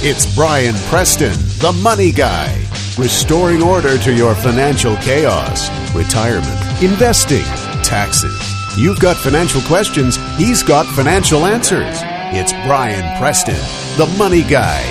It's Brian Preston, the money guy, restoring order to your financial chaos, retirement, investing, taxes. You've got financial questions, he's got financial answers. It's Brian Preston, the money guy.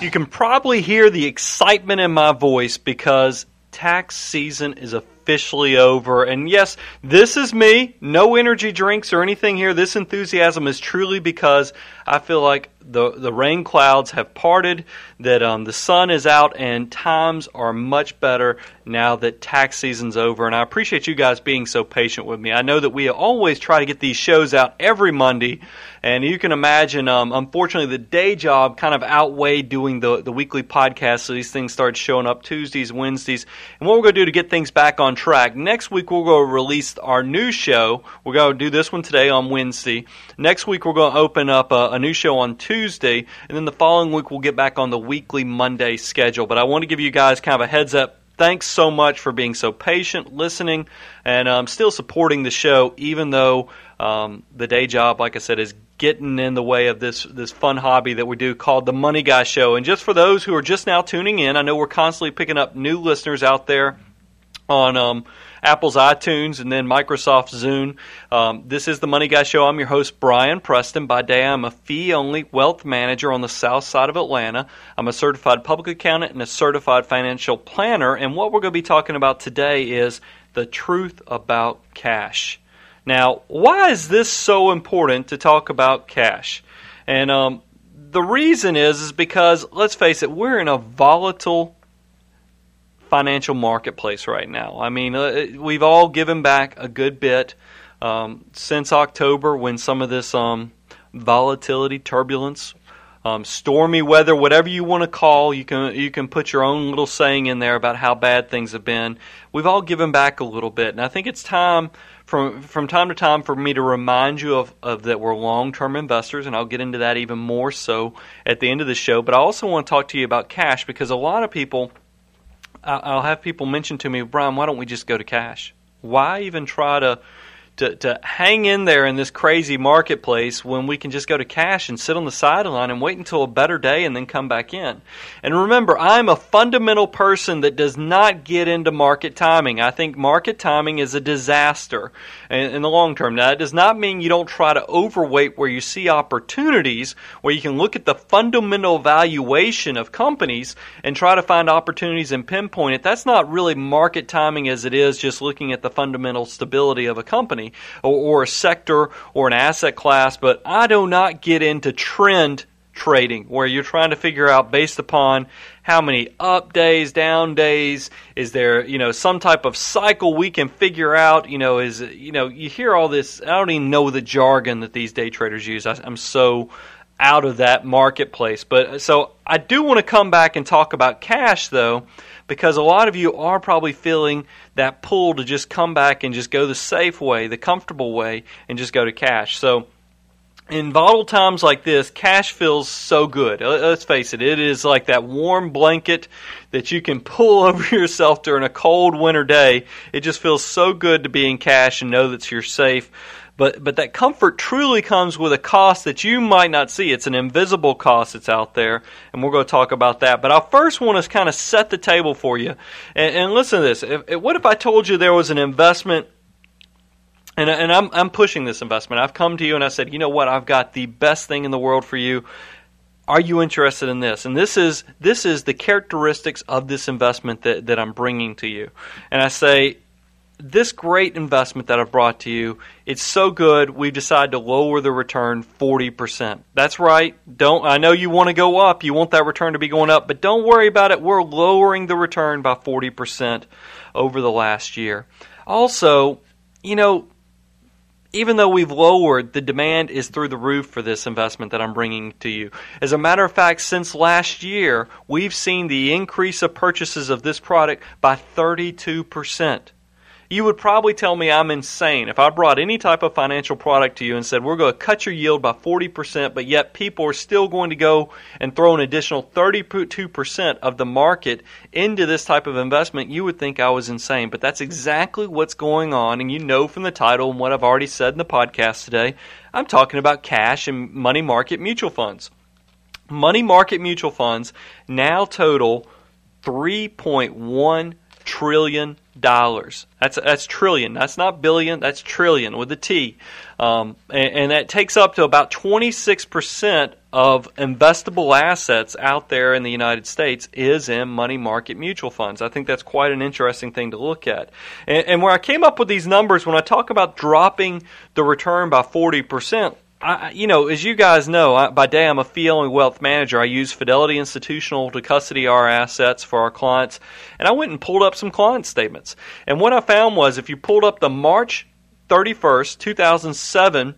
You can probably hear the excitement in my voice because tax season is officially over. And yes, this is me. No energy drinks or anything here. This enthusiasm is truly because I feel like the the rain clouds have parted, that um, the sun is out, and times are much better now that tax season's over. And I appreciate you guys being so patient with me. I know that we always try to get these shows out every Monday, and you can imagine, um, unfortunately, the day job kind of outweighed doing the the weekly podcast. So these things started showing up Tuesdays, Wednesdays, and what we're going to do to get things back on track. Next week we're going to release our new show. We're going to do this one today on Wednesday. Next week we're going to open up a, a new show on Tuesday, and then the following week we'll get back on the weekly Monday schedule. But I want to give you guys kind of a heads up. Thanks so much for being so patient, listening, and um, still supporting the show, even though um, the day job, like I said, is getting in the way of this this fun hobby that we do called the Money Guy Show. And just for those who are just now tuning in, I know we're constantly picking up new listeners out there on um, Apple's iTunes and then Microsoft Zune. Um, this is the Money Guy Show. I'm your host, Brian Preston. By day, I'm a fee only wealth manager on the south side of Atlanta. I'm a certified public accountant and a certified financial planner. And what we're going to be talking about today is the truth about cash. Now, why is this so important to talk about cash? And um, the reason is is because let's face it, we're in a volatile financial marketplace right now. I mean, uh, we've all given back a good bit um, since October when some of this um, volatility, turbulence, um, stormy weather, whatever you want to call, you can you can put your own little saying in there about how bad things have been. We've all given back a little bit, and I think it's time from from time to time for me to remind you of, of that we're long term investors, and I'll get into that even more so at the end of the show. But I also want to talk to you about cash because a lot of people I'll have people mention to me, Brian, why don't we just go to cash? Why even try to to, to hang in there in this crazy marketplace when we can just go to cash and sit on the sideline and wait until a better day and then come back in. And remember, I'm a fundamental person that does not get into market timing. I think market timing is a disaster in, in the long term. Now, that does not mean you don't try to overweight where you see opportunities, where you can look at the fundamental valuation of companies and try to find opportunities and pinpoint it. That's not really market timing as it is just looking at the fundamental stability of a company company or, or a sector or an asset class, but I do not get into trend trading where you're trying to figure out based upon how many up days, down days, is there, you know, some type of cycle we can figure out, you know, is, you know, you hear all this, I don't even know the jargon that these day traders use. I, I'm so out of that marketplace. But uh, so I do want to come back and talk about cash though, because a lot of you are probably feeling that pull to just come back and just go the safe way, the comfortable way, and just go to cash. So, in volatile times like this, cash feels so good. Uh, let's face it, it is like that warm blanket that you can pull over yourself during a cold winter day. It just feels so good to be in cash and know that you're safe. But but that comfort truly comes with a cost that you might not see. It's an invisible cost that's out there, and we're going to talk about that. But I first want to kind of set the table for you, and, and listen to this. If, what if I told you there was an investment? And, and I'm, I'm pushing this investment. I've come to you and I said, you know what? I've got the best thing in the world for you are you interested in this? And this is this is the characteristics of this investment that, that I'm bringing to you. And I say, this great investment that I've brought to you, it's so good we've decided to lower the return 40%. That's right. Don't I know you want to go up, you want that return to be going up, but don't worry about it. We're lowering the return by 40% over the last year. Also, you know, even though we've lowered, the demand is through the roof for this investment that I'm bringing to you. As a matter of fact, since last year, we've seen the increase of purchases of this product by 32% you would probably tell me I'm insane if I brought any type of financial product to you and said, we're going to cut your yield by 40%, but yet people are still going to go and throw an additional 32% of the market into this type of investment, you would think I was insane. But that's exactly what's going on. And you know from the title and what I've already said in the podcast today, I'm talking about cash and money market mutual funds. money market mutual funds now total 3.1 trillion dollars. That's that's trillion. That's not billion. That's trillion with a T, um, and, and, that takes up to about 26 percent of investable assets out there in the United States is in money market mutual funds. I think that's quite an interesting thing to look at. And, and where I came up with these numbers when I talk about dropping the return by 40 percent. I, you know, as you guys know, I, by day I'm a fee only wealth manager. I use Fidelity Institutional to custody our assets for our clients. And I went and pulled up some client statements. And what I found was if you pulled up the March 31st, 2007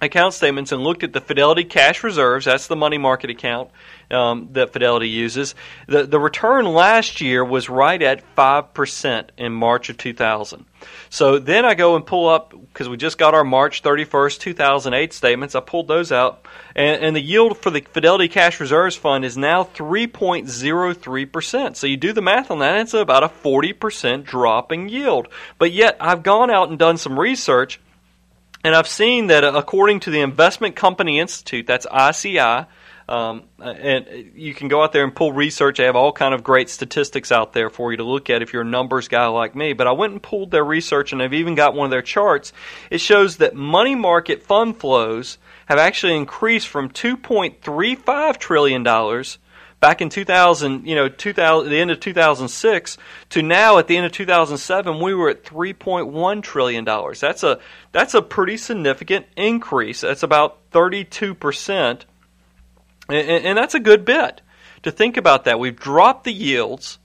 account statements and looked at the Fidelity cash reserves, that's the money market account um, that Fidelity uses, the, the return last year was right at 5% in March of 2000. So then I go and pull up, because we just got our March 31st, 2008 statements, I pulled those out, and, and the yield for the Fidelity Cash Reserves Fund is now 3.03%. So you do the math on that, it's about a 40% drop in yield. But yet I've gone out and done some research and I've seen that uh, according to the Investment Company Institute, that's ICI, um, uh, and uh, you can go out there and pull research. They have all kind of great statistics out there for you to look at if you're a numbers guy like me. But I went and pulled their research, and I've even got one of their charts. It shows that money market fund flows have actually increased from 2.35 trillion dollars back in 2000, you know, 2000, the end of 2006 to now at the end of 2007, we were at 3.1 trillion dollars. That's a that's a pretty significant increase. That's about 32 percent, and, and, that's a good bit. To think about that, we've dropped the yields,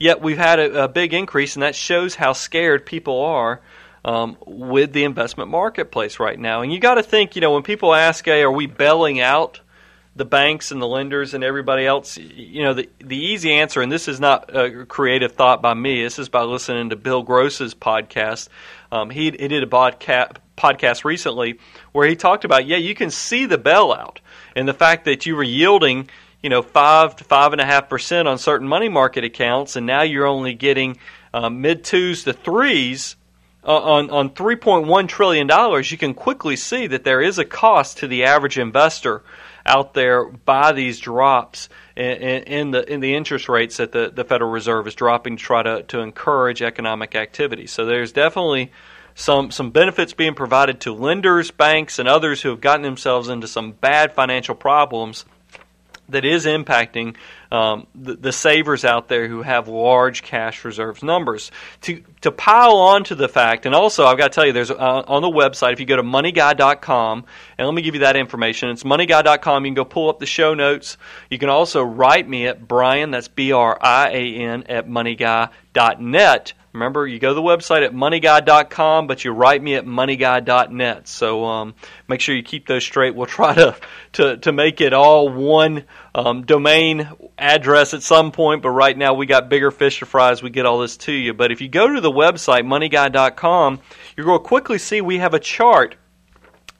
yet we've had a, a big increase, and that shows how scared people are. Um, with the investment marketplace right now, and you got to think, you know, when people ask, "Hey, are we bailing out the banks and the lenders and everybody else, you know, the the easy answer, and this is not a creative thought by me. This is by listening to Bill Gross's podcast. Um, he, he did a podcast podcast recently where he talked about, yeah, you can see the bailout and the fact that you were yielding, you know, five to five and a half percent on certain money market accounts, and now you're only getting um, mid twos to threes. Uh, on on 3.1 trillion dollars, you can quickly see that there is a cost to the average investor out there by these drops in, in, the in the interest rates that the, the Federal Reserve is dropping to try to, to encourage economic activity. So there's definitely some some benefits being provided to lenders, banks, and others who have gotten themselves into some bad financial problems that is impacting um, the, the, savers out there who have large cash reserves numbers. To to pile on to the fact, and also I've got to tell you, there's uh, on the website if you go to moneyguy.com, and let me give you that information. It's moneyguy.com. You can go pull up the show notes. You can also write me at Brian. That's B R I A N at moneyguy.net Remember, you go to the website at moneyguy.com, but you write me at moneyguy.net. So um, make sure you keep those straight. We'll try to, to, to make it all one um, domain address at some point, but right now we got bigger fish to fry as we get all this to you. But if you go to the website, moneyguy.com, you're going to quickly see we have a chart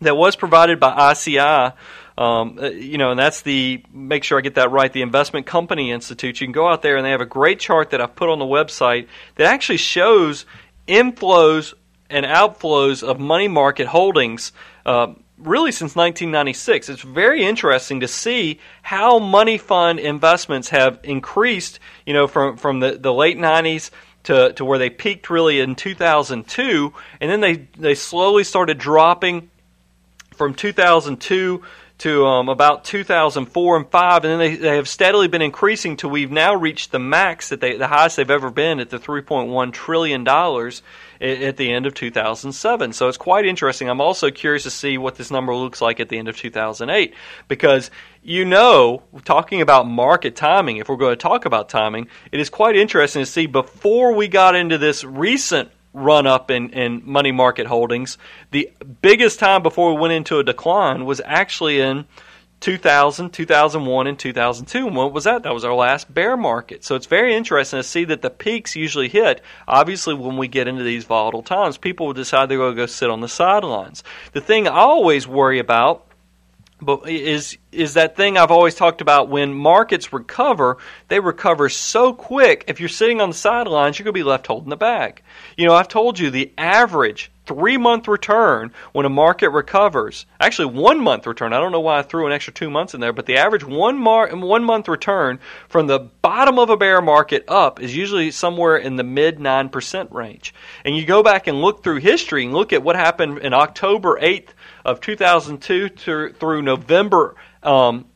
that was provided by ICI um, uh, you know, and that's the make sure I get that right. The Investment Company Institute. You can go out there and they have a great chart that I've put on the website that actually shows inflows and outflows of money market holdings. Uh, really since 1996. It's very interesting to see how money fund investments have increased, you know, from, from the, the late 90s to, to where they peaked really in 2002, and then they, they slowly started dropping from 2002 to um, about 2004 and 5, and then they, they have steadily been increasing to we've now reached the max that they, the highest they've ever been at the 3.1 trillion dollars at the end of 2007. So it's quite interesting. I'm also curious to see what this number looks like at the end of 2008 because you know, talking about market timing, if we're going to talk about timing, it is quite interesting to see before we got into this recent run up in, in money market holdings. The biggest time before we went into a decline was actually in 2000, 2001, and 2002. And what was that? That was our last bear market. So it's very interesting to see that the peaks usually hit, obviously, when we get into these volatile times. People will decide they're going to go sit on the sidelines. The thing I always worry about but is is that thing I've always talked about when markets recover, they recover so quick. If you're sitting on the sidelines, you're going to be left holding the bag. You know, I've told you the average three month return when a market recovers. Actually, one month return. I don't know why I threw an extra two months in there, but the average one mar- one month return from the bottom of a bear market up is usually somewhere in the mid nine percent range. And you go back and look through history and look at what happened in October eighth of 2002 to, through November um,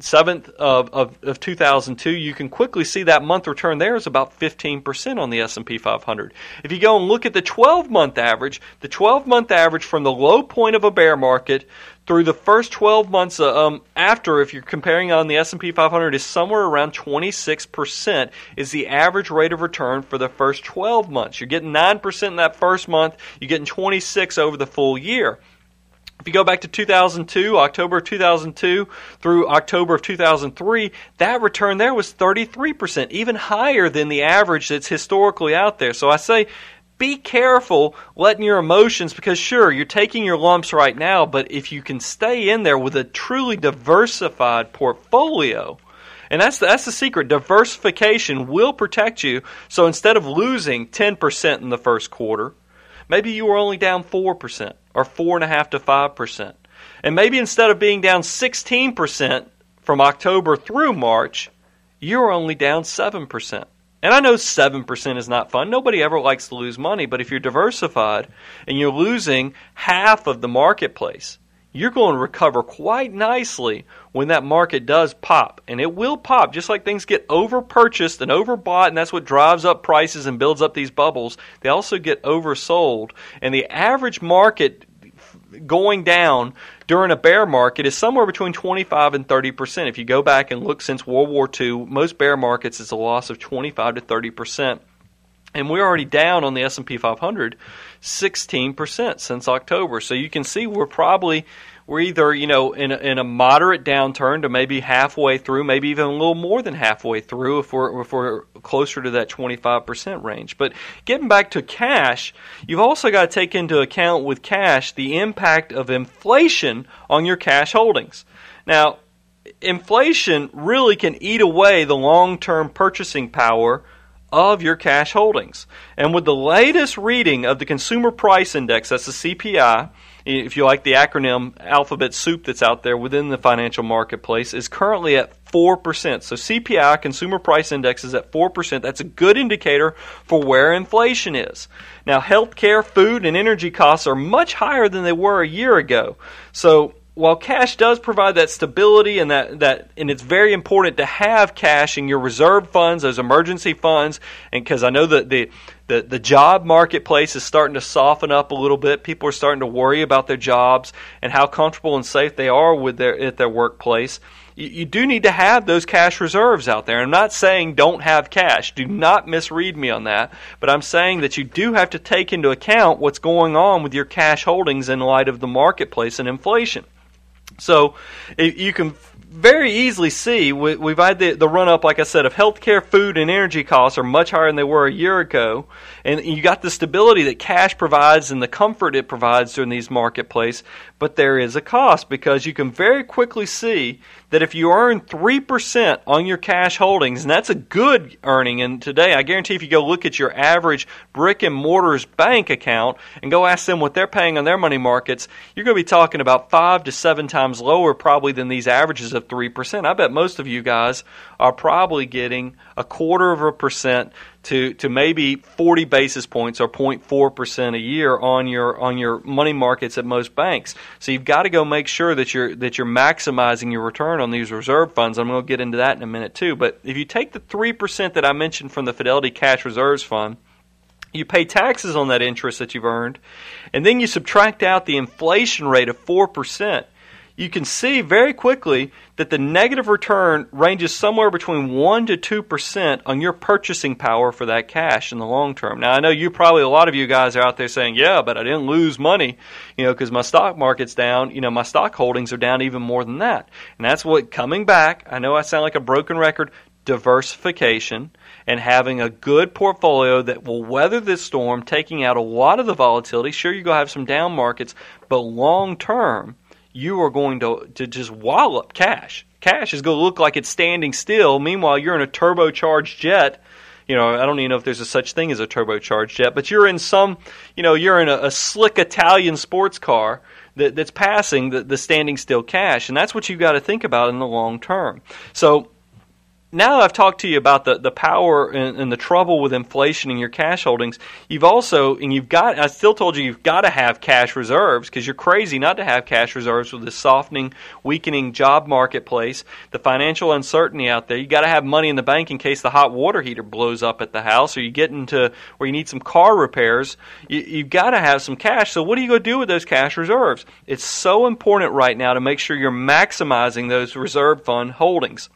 7th of, of, of 2002, you can quickly see that month return there is about 15% on the S&P 500. If you go and look at the 12-month average, the 12-month average from the low point of a bear market through the first 12 months uh, um, after, if you're comparing on the S&P 500, is somewhere around 26% is the average rate of return for the first 12 months. You're getting 9% in that first month. You're getting 26 over the full year. If you go back to 2002, October of 2002 through October of 2003, that return there was 33%, even higher than the average that's historically out there. So I say be careful letting your emotions because sure you're taking your lumps right now but if you can stay in there with a truly diversified portfolio and that's the, that's the secret diversification will protect you so instead of losing 10% in the first quarter maybe you were only down 4% or 4.5 to 5%. And maybe instead of being down 16% from October through March, you're only down 7%. And I know 7% is not fun. Nobody ever likes to lose money, but if you're diversified and you're losing half of the marketplace, you're going to recover quite nicely when that market does pop. And it will pop, just like things get over purchased and overbought, and that's what drives up prices and builds up these bubbles. They also get oversold. And the average market going down during a bear market is somewhere between 25 and 30 percent. If you go back and look since World War II, most bear markets is a loss of 25 to 30 percent. And we're already down on the S&P 500 16% since October. So you can see we're probably we're either you know in a, in a moderate downturn to maybe halfway through, maybe even a little more than halfway through if we're if we're closer to that 25% range. But getting back to cash, you've also got to take into account with cash the impact of inflation on your cash holdings. Now, inflation really can eat away the long-term purchasing power of your cash holdings. And with the latest reading of the Consumer Price Index, that's the CPI, if you like the acronym alphabet soup that's out there within the financial marketplace, is currently at 4%. So CPI, Consumer Price Index, is at 4%. That's a good indicator for where inflation is. Now, healthcare, food, and energy costs are much higher than they were a year ago. So while cash does provide that stability and that, that and it's very important to have cash in your reserve funds, those emergency funds, and because I know that the, the the job marketplace is starting to soften up a little bit. People are starting to worry about their jobs and how comfortable and safe they are with their at their workplace. You, you do need to have those cash reserves out there. I'm not saying don't have cash. Do not misread me on that. But I'm saying that you do have to take into account what's going on with your cash holdings in light of the marketplace and inflation. So you can very easily see we've had the, the run up, like I said, of healthcare, food, and energy costs are much higher than they were a year ago. And you got the stability that cash provides and the comfort it provides during these marketplace. But there is a cost because you can very quickly see that if you earn 3% on your cash holdings, and that's a good earning, and today I guarantee if you go look at your average brick and mortars bank account and go ask them what they're paying on their money markets, you're going to be talking about five to seven times lower probably than these averages of 3%. I bet most of you guys are probably getting a quarter of a percent to, to maybe 40 basis points or 0.4% a year on your on your money markets at most banks. So you've got to go make sure that you're that you're maximizing your return on these reserve funds. I'm going to get into that in a minute too. But if you take the 3% that I mentioned from the Fidelity Cash Reserves Fund, you pay taxes on that interest that you've earned, and then you subtract out the inflation rate of 4% you can see very quickly that the negative return ranges somewhere between 1 to 2% on your purchasing power for that cash in the long term. Now, I know you probably, a lot of you guys are out there saying, yeah, but I didn't lose money, you know, because my stock market's down. You know, my stock holdings are down even more than that. And that's what coming back, I know I sound like a broken record, diversification and having a good portfolio that will weather this storm, taking out a lot of the volatility. Sure, you're going to have some down markets, but long term, you are going to, to just wallop cash. Cash is going to look like it's standing still. Meanwhile, you're in a turbocharged jet, you know, I don't even know if there's a such thing as a turbocharged jet, but you're in some, you know, you're in a, a slick Italian sports car that, that's passing the, the standing still cash, and that's what you've got to think about in the long term. So now I've talked to you about the, the power and, and, the trouble with inflation in your cash holdings, you've also, and you've got, I still told you you've got to have cash reserves because you're crazy not to have cash reserves with this softening, weakening job marketplace, the financial uncertainty out there. You've got to have money in the bank in case the hot water heater blows up at the house or you get into where you need some car repairs. You, you've got to have some cash. So, what are you going to do with those cash reserves? It's so important right now to make sure you're maximizing those reserve fund holdings.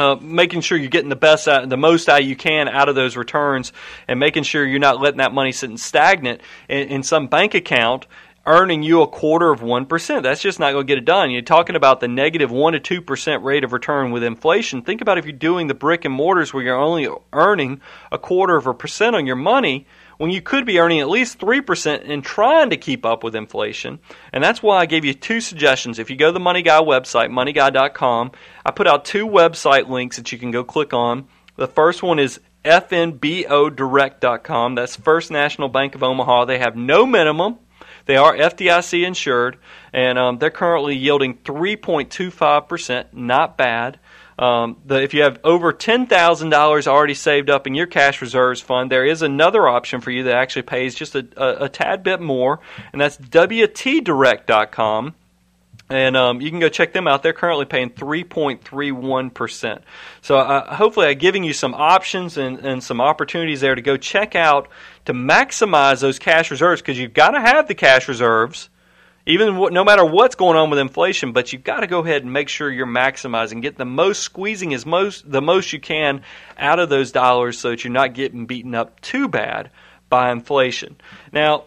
Uh, making sure you're getting the best, out, the most out you can out of those returns, and making sure you're not letting that money sitting stagnant in, in some bank account earning you a quarter of 1%. That's just not going to get it done. You're talking about the negative 1 to 2% rate of return with inflation. Think about if you're doing the brick and mortars where you're only earning a quarter of a percent on your money when you could be earning at least 3% and trying to keep up with inflation. And that's why I gave you two suggestions. If you go to the Money Guy website, moneyguy.com, I put out two website links that you can go click on. The first one is fnbodirect.com. That's First National Bank of Omaha. They have no minimum. They are FDIC insured, and um, they're currently yielding 3.25%. Not bad. Um, the, if you have over $10,000 already saved up in your cash reserves fund, there is another option for you that actually pays just a, a, a tad bit more, and that's WTDirect.com. And um, you can go check them out. They're currently paying 3.31%. So uh, hopefully, I'm giving you some options and, and some opportunities there to go check out to maximize those cash reserves because you've got to have the cash reserves even no matter what's going on with inflation, but you've got to go ahead and make sure you're maximizing, get the most squeezing as most the most you can out of those dollars, so that you're not getting beaten up too bad by inflation. Now,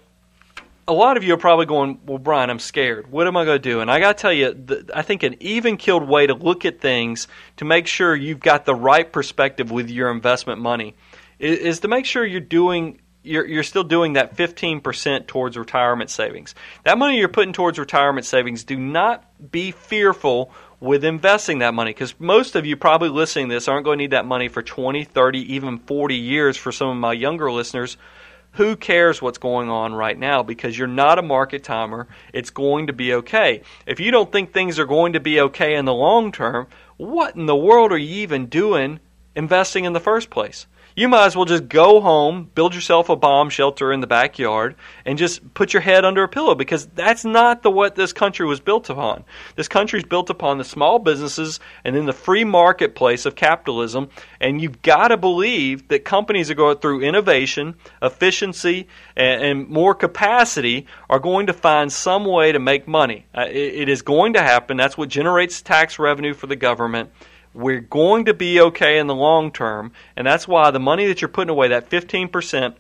a lot of you are probably going, "Well, Brian, I'm scared. What am I going to do?" And I got to tell you, I think an even-keeled way to look at things to make sure you've got the right perspective with your investment money is to make sure you're doing you're, you're still doing that 15% towards retirement savings. That money you're putting towards retirement savings, do not be fearful with investing that money because most of you probably listening to this aren't going to need that money for 20, 30, even 40 years for some of my younger listeners. Who cares what's going on right now because you're not a market timer. It's going to be okay. If you don't think things are going to be okay in the long term, what in the world are you even doing investing in the first place? You might as well just go home, build yourself a bomb shelter in the backyard, and just put your head under a pillow because that's not the what this country was built upon. This country is built upon the small businesses and then the free marketplace of capitalism, and you've got to believe that companies are going through innovation, efficiency, and, and more capacity are going to find some way to make money. Uh, it, it is going to happen. That's what generates tax revenue for the government we're going to be okay in the long term, and that's why the money that you're putting away, that 15%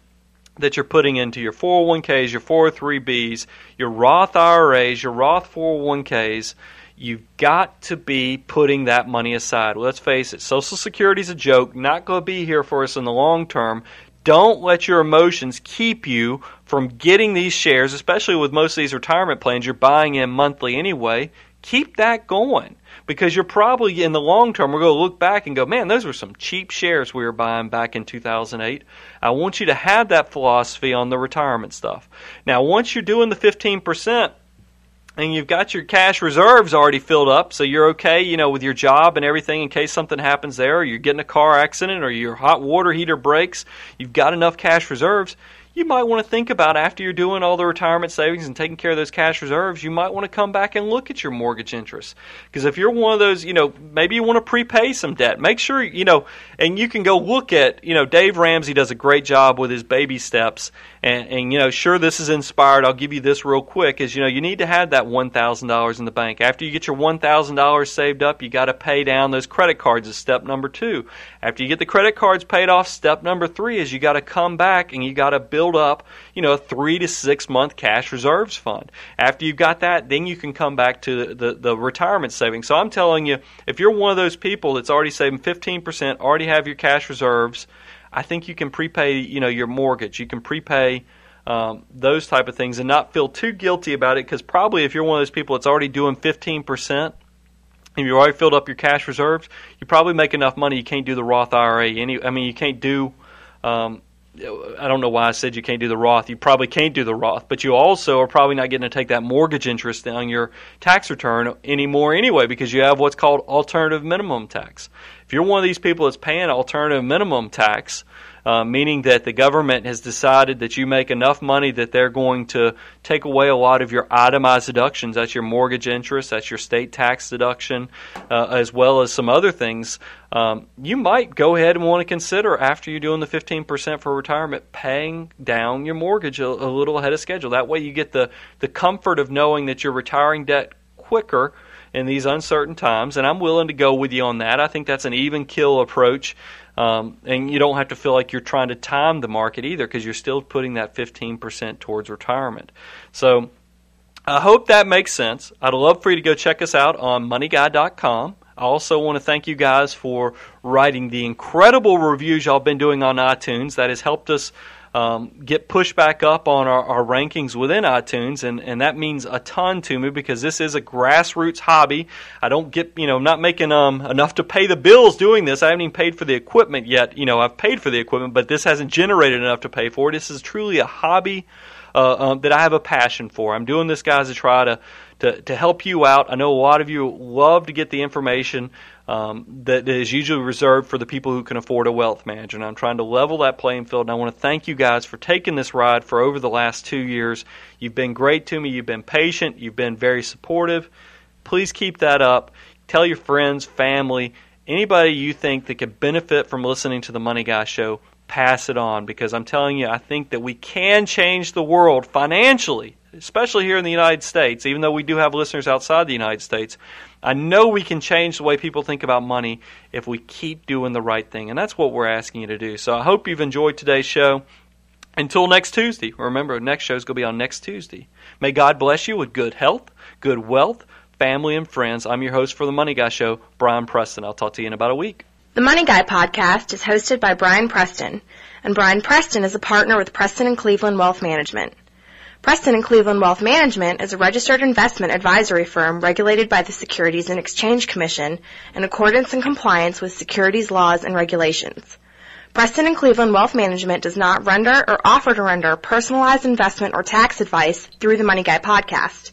that you're putting into your 401ks, your 403bs, your Roth IRAs, your Roth 401ks, you've got to be putting that money aside. Let's face it, Social Security is a joke, not going to be here for us in the long term. Don't let your emotions keep you from getting these shares, especially with most of these retirement plans you're buying in monthly anyway. Keep that going because you're probably in the long term we're going to look back and go, man, those were some cheap shares we were buying back in 2008. I want you to have that philosophy on the retirement stuff. Now, once you're doing the 15%, and you've got your cash reserves already filled up, so you're okay, you know, with your job and everything in case something happens there, or you're getting a car accident, or your hot water heater breaks, you've got enough cash reserves you might want to think about after you're doing all the retirement savings and taking care of those cash reserves, you might want to come back and look at your mortgage interest. Because if you're one of those, you know, maybe you want to prepay some debt. Make sure, you know, and you can go look at, you know, Dave Ramsey does a great job with his baby steps. And, and you know, sure, this is inspired. I'll give you this real quick is, you know, you need to have that $1,000 in the bank. After you get your $1,000 saved up, you got to pay down those credit cards is step number two. After you get the credit cards paid off, step number three is you got to come back and you got to build build up, you know, a three to six month cash reserves fund. After you've got that, then you can come back to the, the, the retirement savings. So I'm telling you, if you're one of those people that's already saving 15%, already have your cash reserves, I think you can prepay, you know, your mortgage. You can prepay um, those type of things and not feel too guilty about it because probably if you're one of those people that's already doing 15%, and you already filled up your cash reserves, you probably make enough money you can't do the Roth IRA. Any, I mean, you can't do Um, I don't know why I said you can't do the Roth. You probably can't do the Roth, but you also are probably not getting to take that mortgage interest on your tax return anymore anyway because you have what's called alternative minimum tax. If you're one of these people that's paying alternative minimum tax, uh, meaning that the government has decided that you make enough money that they're going to take away a lot of your itemized deductions. That's your mortgage interest, that's your state tax deduction, uh, as well as some other things. Um, you might go ahead and want to consider after you're doing the 15% for retirement paying down your mortgage a, a little ahead of schedule. That way you get the, the comfort of knowing that you're retiring debt quicker in these uncertain times, and I'm willing to go with you on that. I think that's an even kill approach um, and you don't have to feel like you're trying to time the market either because you're still putting that 15% towards retirement. So I hope that makes sense. I'd love for you to go check us out on moneyguy.com. I also want to thank you guys for writing the incredible reviews y'all been doing on iTunes. That has helped us um, get pushed back up on our, our, rankings within iTunes, and, and that means a ton to me because this is a grassroots hobby. I don't get, you know, I'm not making um, enough to pay the bills doing this. I haven't even paid for the equipment yet. You know, I've paid for the equipment, but this hasn't generated enough to pay for it. This is truly a hobby uh, um, that I have a passion for. I'm doing this, guys, to try to, to, to help you out. I know a lot of you love to get the information um, that is usually reserved for the people who can afford a wealth manager. And I'm trying to level that playing field. And I want to thank you guys for taking this ride for over the last two years. You've been great to me. You've been patient. You've been very supportive. Please keep that up. Tell your friends, family, anybody you think that could benefit from listening to the Money Guy Show. Pass it on because I'm telling you, I think that we can change the world financially, especially here in the United States, even though we do have listeners outside the United States. I know we can change the way people think about money if we keep doing the right thing. And that's what we're asking you to do. So I hope you've enjoyed today's show. Until next Tuesday, remember, next show is going to be on next Tuesday. May God bless you with good health, good wealth, family, and friends. I'm your host for the Money Guy Show, Brian Preston. I'll talk to you in about a week. The Money Guy podcast is hosted by Brian Preston, and Brian Preston is a partner with Preston and Cleveland Wealth Management. Preston and Cleveland Wealth Management is a registered investment advisory firm regulated by the Securities and Exchange Commission in accordance and compliance with securities laws and regulations. Preston and Cleveland Wealth Management does not render or offer to render personalized investment or tax advice through the Money Guy podcast.